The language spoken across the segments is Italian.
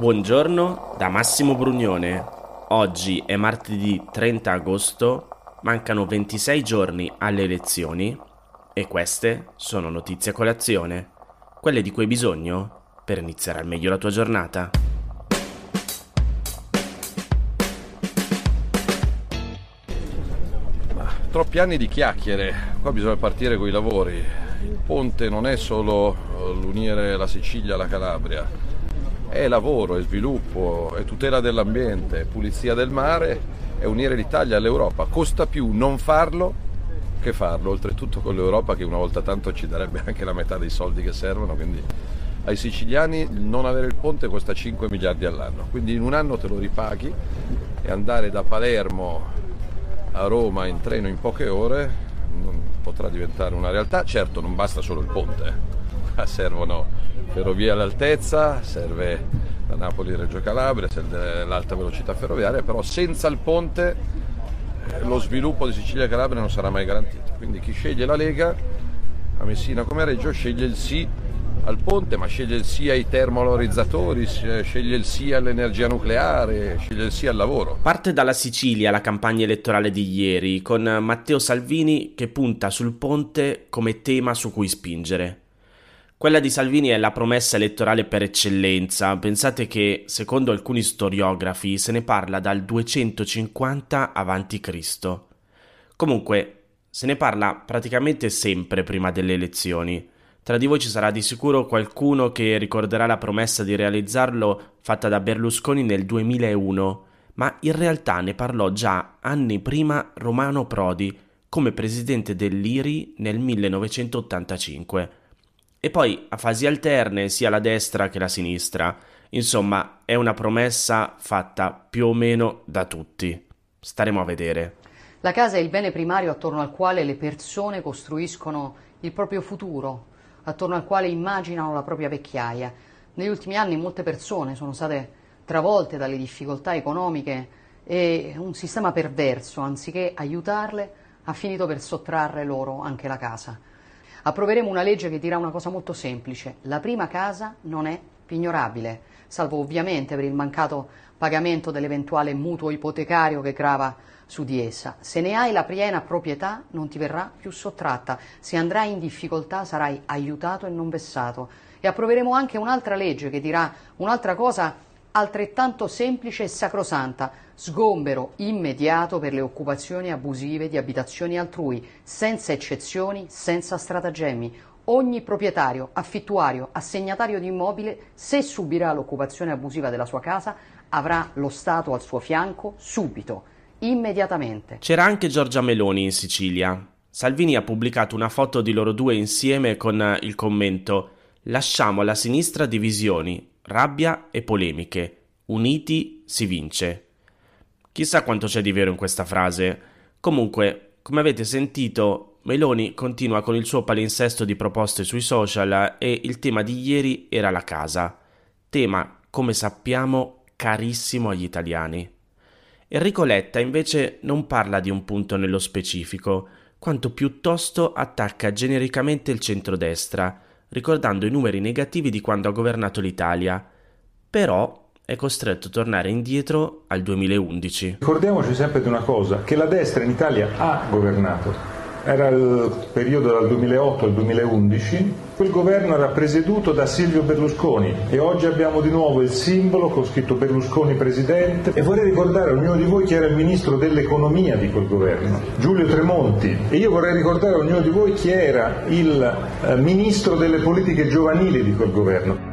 Buongiorno da Massimo Brugnone. Oggi è martedì 30 agosto, mancano 26 giorni alle elezioni e queste sono notizie a colazione, quelle di cui hai bisogno per iniziare al meglio la tua giornata. Troppi anni di chiacchiere, qua bisogna partire con i lavori. Il ponte non è solo eh, l'unire la Sicilia alla Calabria, è lavoro, è sviluppo, è tutela dell'ambiente, è pulizia del mare, è unire l'Italia all'Europa. Costa più non farlo che farlo, oltretutto con l'Europa che una volta tanto ci darebbe anche la metà dei soldi che servono, quindi ai siciliani non avere il ponte costa 5 miliardi all'anno, quindi in un anno te lo ripaghi e andare da Palermo a Roma in treno in poche ore potrà diventare una realtà. Certo, non basta solo il ponte, eh. Servono ferrovie all'altezza, serve da Napoli Reggio Calabria, serve l'alta velocità ferroviaria, però senza il ponte lo sviluppo di Sicilia e Calabria non sarà mai garantito. Quindi chi sceglie la Lega a Messina come a Reggio sceglie il sì al ponte, ma sceglie il sì ai termovalorizzatori, sceglie il sì all'energia nucleare, sceglie il sì al lavoro. Parte dalla Sicilia la campagna elettorale di ieri, con Matteo Salvini che punta sul ponte come tema su cui spingere. Quella di Salvini è la promessa elettorale per eccellenza. Pensate che, secondo alcuni storiografi, se ne parla dal 250 a.C. Comunque, se ne parla praticamente sempre prima delle elezioni. Tra di voi ci sarà di sicuro qualcuno che ricorderà la promessa di realizzarlo fatta da Berlusconi nel 2001, ma in realtà ne parlò già anni prima Romano Prodi come presidente dell'IRI nel 1985. E poi a fasi alterne sia la destra che la sinistra. Insomma, è una promessa fatta più o meno da tutti. Staremo a vedere. La casa è il bene primario attorno al quale le persone costruiscono il proprio futuro, attorno al quale immaginano la propria vecchiaia. Negli ultimi anni molte persone sono state travolte dalle difficoltà economiche e un sistema perverso, anziché aiutarle, ha finito per sottrarre loro anche la casa. Approveremo una legge che dirà una cosa molto semplice, la prima casa non è pignorabile, salvo ovviamente per il mancato pagamento dell'eventuale mutuo ipotecario che grava su di essa. Se ne hai la piena proprietà non ti verrà più sottratta, se andrai in difficoltà sarai aiutato e non vessato. E approveremo anche un'altra legge che dirà un'altra cosa altrettanto semplice e sacrosanta, sgombero immediato per le occupazioni abusive di abitazioni altrui, senza eccezioni, senza stratagemmi. Ogni proprietario, affittuario, assegnatario di immobile, se subirà l'occupazione abusiva della sua casa, avrà lo Stato al suo fianco subito immediatamente. C'era anche Giorgia Meloni in Sicilia. Salvini ha pubblicato una foto di loro due insieme con il commento Lasciamo alla sinistra divisioni, rabbia e polemiche. Uniti si vince. Chissà quanto c'è di vero in questa frase. Comunque, come avete sentito, Meloni continua con il suo palinsesto di proposte sui social e il tema di ieri era la casa. Tema, come sappiamo, carissimo agli italiani. Enrico Letta invece non parla di un punto nello specifico, quanto piuttosto attacca genericamente il centrodestra, ricordando i numeri negativi di quando ha governato l'Italia. Però è costretto a tornare indietro al 2011. Ricordiamoci sempre di una cosa, che la destra in Italia ha governato era il periodo dal 2008 al 2011, quel governo era presieduto da Silvio Berlusconi e oggi abbiamo di nuovo il simbolo con scritto Berlusconi presidente e vorrei ricordare a ognuno di voi chi era il ministro dell'economia di quel governo, Giulio Tremonti e io vorrei ricordare a ognuno di voi chi era il eh, ministro delle politiche giovanili di quel governo.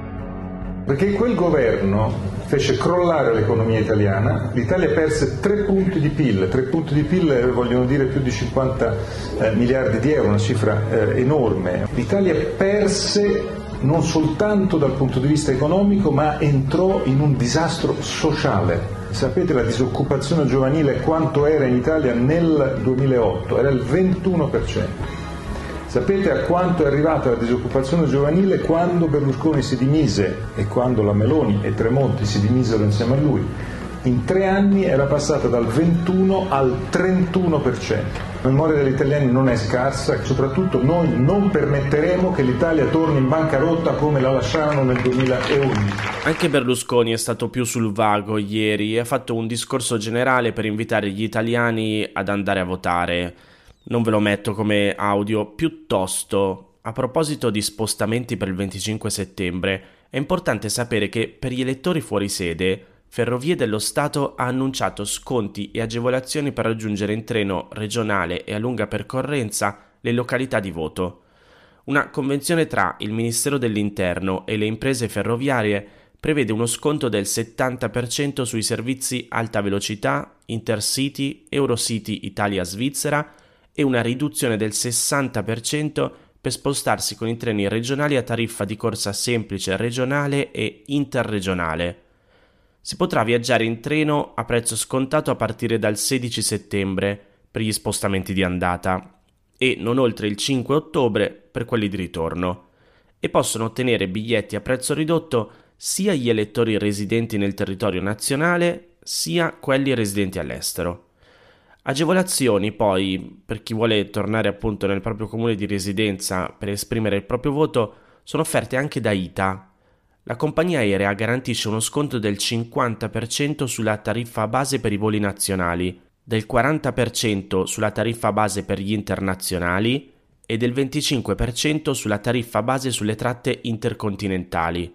Perché quel governo fece crollare l'economia italiana, l'Italia perse tre punti di PIL, tre punti di PIL vogliono dire più di 50 eh, miliardi di euro, una cifra eh, enorme. L'Italia perse non soltanto dal punto di vista economico, ma entrò in un disastro sociale. Sapete la disoccupazione giovanile quanto era in Italia nel 2008? Era il 21%. Sapete a quanto è arrivata la disoccupazione giovanile quando Berlusconi si dimise e quando la Meloni e Tremonti si dimisero insieme a lui? in tre anni era passata dal 21 al 31%. La memoria degli italiani non è scarsa e soprattutto noi non permetteremo che l'Italia torni in bancarotta come la lasciarono nel 2011. Anche Berlusconi è stato più sul vago ieri e ha fatto un discorso generale per invitare gli italiani ad andare a votare. Non ve lo metto come audio, piuttosto, a proposito di spostamenti per il 25 settembre, è importante sapere che per gli elettori fuori sede Ferrovie dello Stato ha annunciato sconti e agevolazioni per raggiungere in treno regionale e a lunga percorrenza le località di voto. Una convenzione tra il Ministero dell'Interno e le imprese ferroviarie prevede uno sconto del 70% sui servizi alta velocità, Intercity, Eurocity Italia-Svizzera e una riduzione del 60% per spostarsi con i treni regionali a tariffa di corsa semplice regionale e interregionale. Si potrà viaggiare in treno a prezzo scontato a partire dal 16 settembre per gli spostamenti di andata e non oltre il 5 ottobre per quelli di ritorno e possono ottenere biglietti a prezzo ridotto sia gli elettori residenti nel territorio nazionale sia quelli residenti all'estero. Agevolazioni poi per chi vuole tornare appunto nel proprio comune di residenza per esprimere il proprio voto sono offerte anche da ITA, la compagnia aerea garantisce uno sconto del 50% sulla tariffa base per i voli nazionali, del 40% sulla tariffa base per gli internazionali e del 25% sulla tariffa base sulle tratte intercontinentali.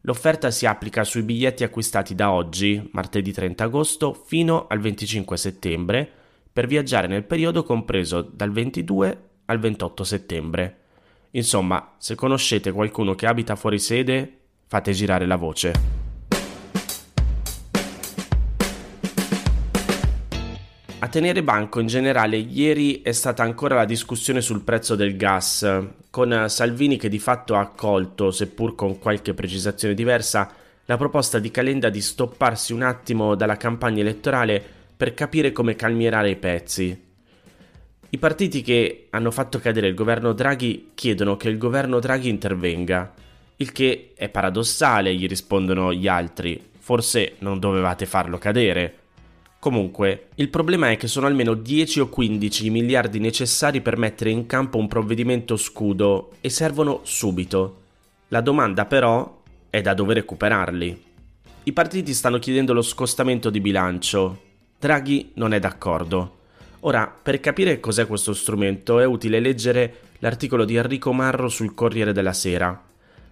L'offerta si applica sui biglietti acquistati da oggi, martedì 30 agosto, fino al 25 settembre, per viaggiare nel periodo compreso dal 22 al 28 settembre. Insomma, se conoscete qualcuno che abita fuori sede, fate girare la voce. A tenere banco in generale ieri è stata ancora la discussione sul prezzo del gas, con Salvini che di fatto ha accolto, seppur con qualche precisazione diversa, la proposta di Calenda di stopparsi un attimo dalla campagna elettorale per capire come calmierare i pezzi. I partiti che hanno fatto cadere il governo Draghi chiedono che il governo Draghi intervenga. Il che è paradossale, gli rispondono gli altri. Forse non dovevate farlo cadere. Comunque, il problema è che sono almeno 10 o 15 miliardi necessari per mettere in campo un provvedimento scudo e servono subito. La domanda però è da dove recuperarli. I partiti stanno chiedendo lo scostamento di bilancio. Draghi non è d'accordo. Ora, per capire cos'è questo strumento è utile leggere l'articolo di Enrico Marro sul Corriere della Sera.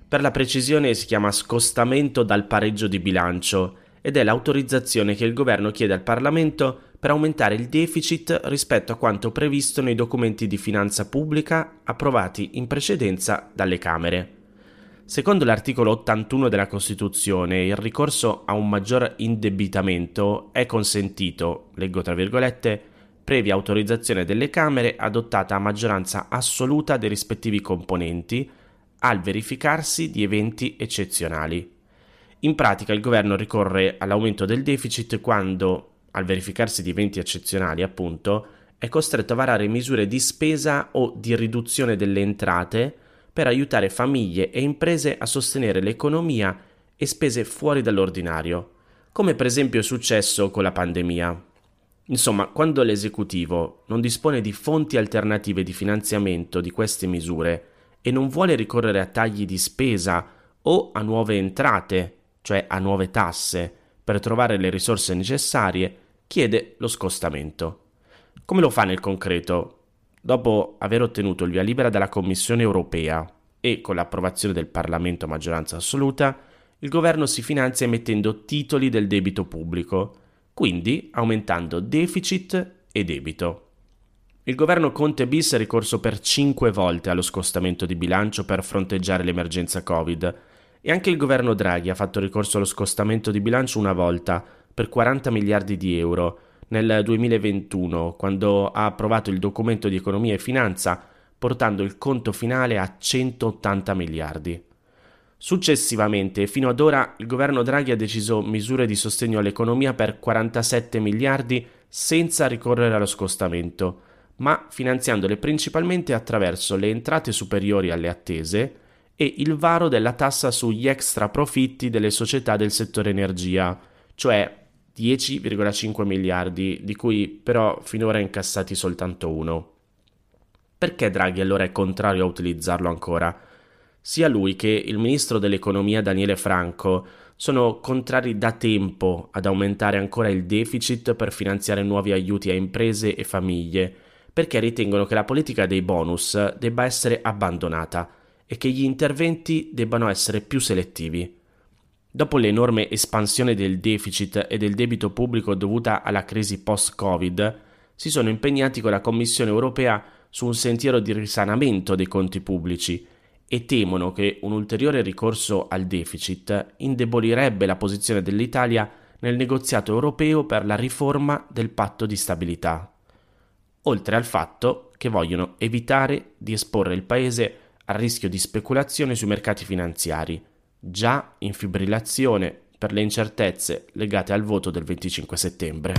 Per la precisione si chiama scostamento dal pareggio di bilancio ed è l'autorizzazione che il governo chiede al Parlamento per aumentare il deficit rispetto a quanto previsto nei documenti di finanza pubblica approvati in precedenza dalle Camere. Secondo l'articolo 81 della Costituzione, il ricorso a un maggior indebitamento è consentito, leggo tra virgolette, previa autorizzazione delle Camere adottata a maggioranza assoluta dei rispettivi componenti al verificarsi di eventi eccezionali. In pratica il governo ricorre all'aumento del deficit quando, al verificarsi di eventi eccezionali appunto, è costretto a varare misure di spesa o di riduzione delle entrate per aiutare famiglie e imprese a sostenere l'economia e spese fuori dall'ordinario, come per esempio è successo con la pandemia. Insomma, quando l'esecutivo non dispone di fonti alternative di finanziamento di queste misure e non vuole ricorrere a tagli di spesa o a nuove entrate, cioè a nuove tasse, per trovare le risorse necessarie, chiede lo scostamento. Come lo fa nel concreto? Dopo aver ottenuto il via libera dalla Commissione europea e con l'approvazione del Parlamento a maggioranza assoluta, il governo si finanzia emettendo titoli del debito pubblico, quindi aumentando deficit e debito. Il governo Conte bis è ricorso per cinque volte allo scostamento di bilancio per fronteggiare l'emergenza Covid e anche il governo Draghi ha fatto ricorso allo scostamento di bilancio una volta per 40 miliardi di euro nel 2021 quando ha approvato il documento di economia e finanza portando il conto finale a 180 miliardi. Successivamente, fino ad ora, il governo Draghi ha deciso misure di sostegno all'economia per 47 miliardi senza ricorrere allo scostamento ma finanziandole principalmente attraverso le entrate superiori alle attese e il varo della tassa sugli extra profitti delle società del settore energia, cioè 10,5 miliardi, di cui però finora incassati soltanto uno. Perché Draghi allora è contrario a utilizzarlo ancora? Sia lui che il ministro dell'economia Daniele Franco sono contrari da tempo ad aumentare ancora il deficit per finanziare nuovi aiuti a imprese e famiglie, perché ritengono che la politica dei bonus debba essere abbandonata e che gli interventi debbano essere più selettivi. Dopo l'enorme espansione del deficit e del debito pubblico dovuta alla crisi post-Covid, si sono impegnati con la Commissione europea su un sentiero di risanamento dei conti pubblici e temono che un ulteriore ricorso al deficit indebolirebbe la posizione dell'Italia nel negoziato europeo per la riforma del patto di stabilità, oltre al fatto che vogliono evitare di esporre il Paese al rischio di speculazione sui mercati finanziari, già in fibrillazione per le incertezze legate al voto del 25 settembre.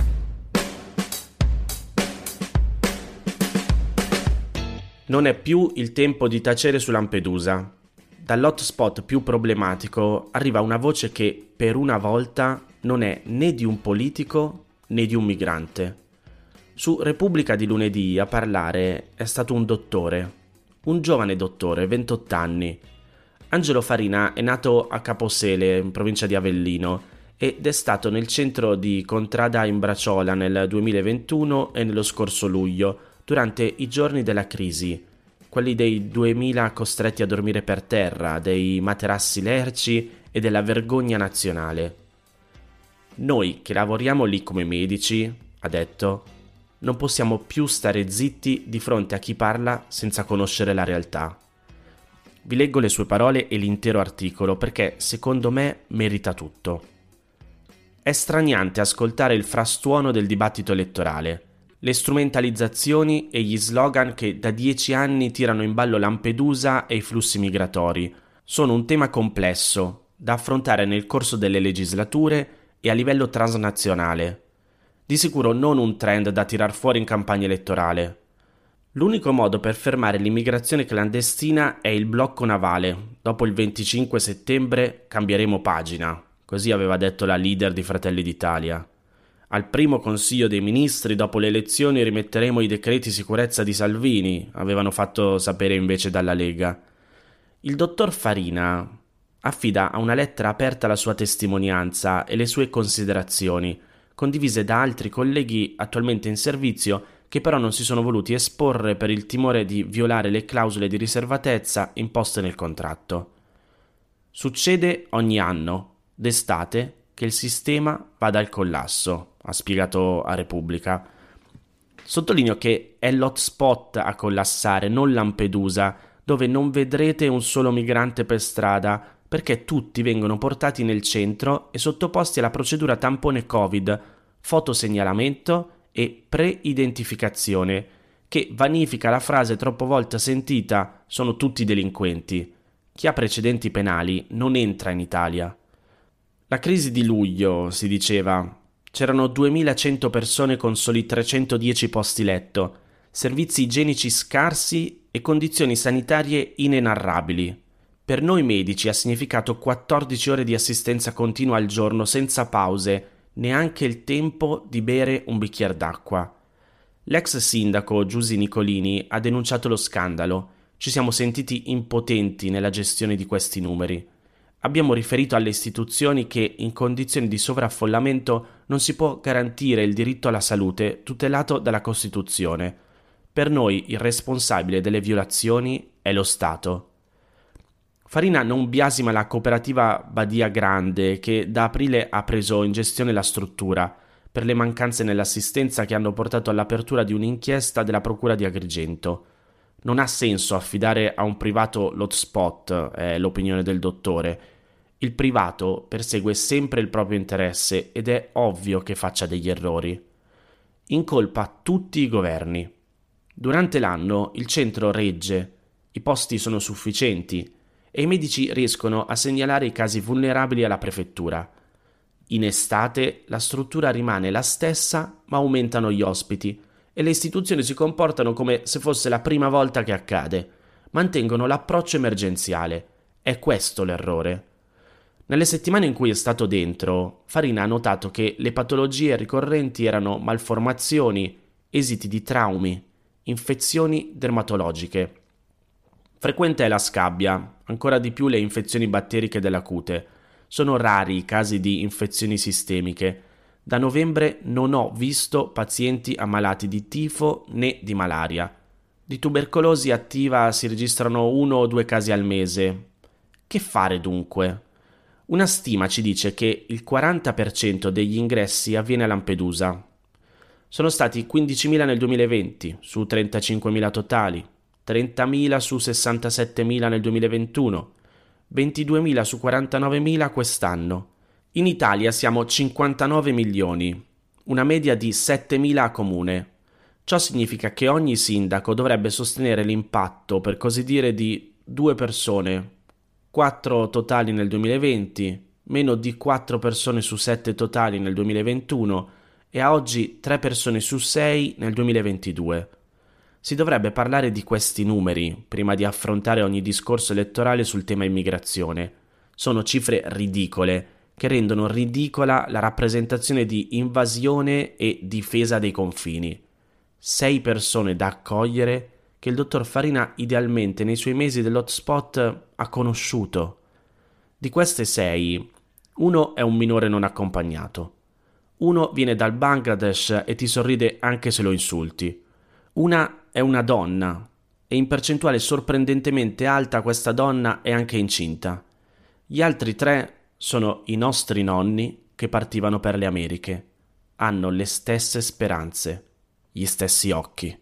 Non è più il tempo di tacere su Lampedusa. Dall'hotspot più problematico arriva una voce che, per una volta, non è né di un politico né di un migrante. Su Repubblica di lunedì a parlare è stato un dottore, un giovane dottore, 28 anni, Angelo Farina è nato a Caposele, in provincia di Avellino, ed è stato nel centro di Contrada in Braciola nel 2021 e nello scorso luglio, durante i giorni della crisi, quelli dei 2000 costretti a dormire per terra, dei materassi lerci e della vergogna nazionale. Noi che lavoriamo lì come medici, ha detto, non possiamo più stare zitti di fronte a chi parla senza conoscere la realtà. Vi leggo le sue parole e l'intero articolo perché secondo me merita tutto. È straniante ascoltare il frastuono del dibattito elettorale, le strumentalizzazioni e gli slogan che da dieci anni tirano in ballo Lampedusa e i flussi migratori. Sono un tema complesso, da affrontare nel corso delle legislature e a livello transnazionale. Di sicuro non un trend da tirar fuori in campagna elettorale. L'unico modo per fermare l'immigrazione clandestina è il blocco navale. Dopo il 25 settembre cambieremo pagina, così aveva detto la leader di Fratelli d'Italia. Al primo Consiglio dei Ministri dopo le elezioni rimetteremo i decreti sicurezza di Salvini, avevano fatto sapere invece dalla Lega. Il dottor Farina affida a una lettera aperta la sua testimonianza e le sue considerazioni, condivise da altri colleghi attualmente in servizio che però non si sono voluti esporre per il timore di violare le clausole di riservatezza imposte nel contratto. Succede ogni anno, d'estate, che il sistema vada al collasso, ha spiegato a Repubblica. Sottolineo che è l'hotspot a collassare, non Lampedusa, dove non vedrete un solo migrante per strada, perché tutti vengono portati nel centro e sottoposti alla procedura tampone Covid, fotosegnalamento e pre-identificazione, che vanifica la frase troppo volte sentita sono tutti delinquenti. Chi ha precedenti penali non entra in Italia. La crisi di luglio, si diceva, c'erano 2100 persone con soli 310 posti letto, servizi igienici scarsi e condizioni sanitarie inenarrabili. Per noi medici ha significato 14 ore di assistenza continua al giorno senza pause neanche il tempo di bere un bicchiere d'acqua. L'ex sindaco Giusy Nicolini ha denunciato lo scandalo. Ci siamo sentiti impotenti nella gestione di questi numeri. Abbiamo riferito alle istituzioni che in condizioni di sovraffollamento non si può garantire il diritto alla salute tutelato dalla Costituzione. Per noi il responsabile delle violazioni è lo Stato. Farina non biasima la cooperativa Badia Grande che da aprile ha preso in gestione la struttura per le mancanze nell'assistenza che hanno portato all'apertura di un'inchiesta della Procura di Agrigento. Non ha senso affidare a un privato l'hotspot, è l'opinione del dottore. Il privato persegue sempre il proprio interesse ed è ovvio che faccia degli errori. Incolpa tutti i governi. Durante l'anno il centro regge, i posti sono sufficienti, e i medici riescono a segnalare i casi vulnerabili alla prefettura. In estate la struttura rimane la stessa, ma aumentano gli ospiti e le istituzioni si comportano come se fosse la prima volta che accade. Mantengono l'approccio emergenziale. È questo l'errore. Nelle settimane in cui è stato dentro, Farina ha notato che le patologie ricorrenti erano malformazioni, esiti di traumi, infezioni dermatologiche. Frequente è la scabbia, ancora di più le infezioni batteriche della cute. Sono rari i casi di infezioni sistemiche. Da novembre non ho visto pazienti ammalati di tifo né di malaria. Di tubercolosi attiva si registrano uno o due casi al mese. Che fare dunque? Una stima ci dice che il 40% degli ingressi avviene a Lampedusa. Sono stati 15.000 nel 2020 su 35.000 totali, 30.000 su 67.000 nel 2021, 22.000 su 49.000 quest'anno. In Italia siamo 59 milioni, una media di 7.000 a comune. Ciò significa che ogni sindaco dovrebbe sostenere l'impatto, per così dire, di due persone 4 totali nel 2020, meno di 4 persone su 7 totali nel 2021 e a oggi 3 persone su 6 nel 2022. Si dovrebbe parlare di questi numeri prima di affrontare ogni discorso elettorale sul tema immigrazione. Sono cifre ridicole che rendono ridicola la rappresentazione di invasione e difesa dei confini. 6 persone da accogliere che il dottor Farina idealmente nei suoi mesi dell'hotspot ha conosciuto. Di queste sei, uno è un minore non accompagnato. Uno viene dal Bangladesh e ti sorride anche se lo insulti. Una è una donna e in percentuale sorprendentemente alta questa donna è anche incinta. Gli altri tre sono i nostri nonni che partivano per le Americhe. Hanno le stesse speranze, gli stessi occhi.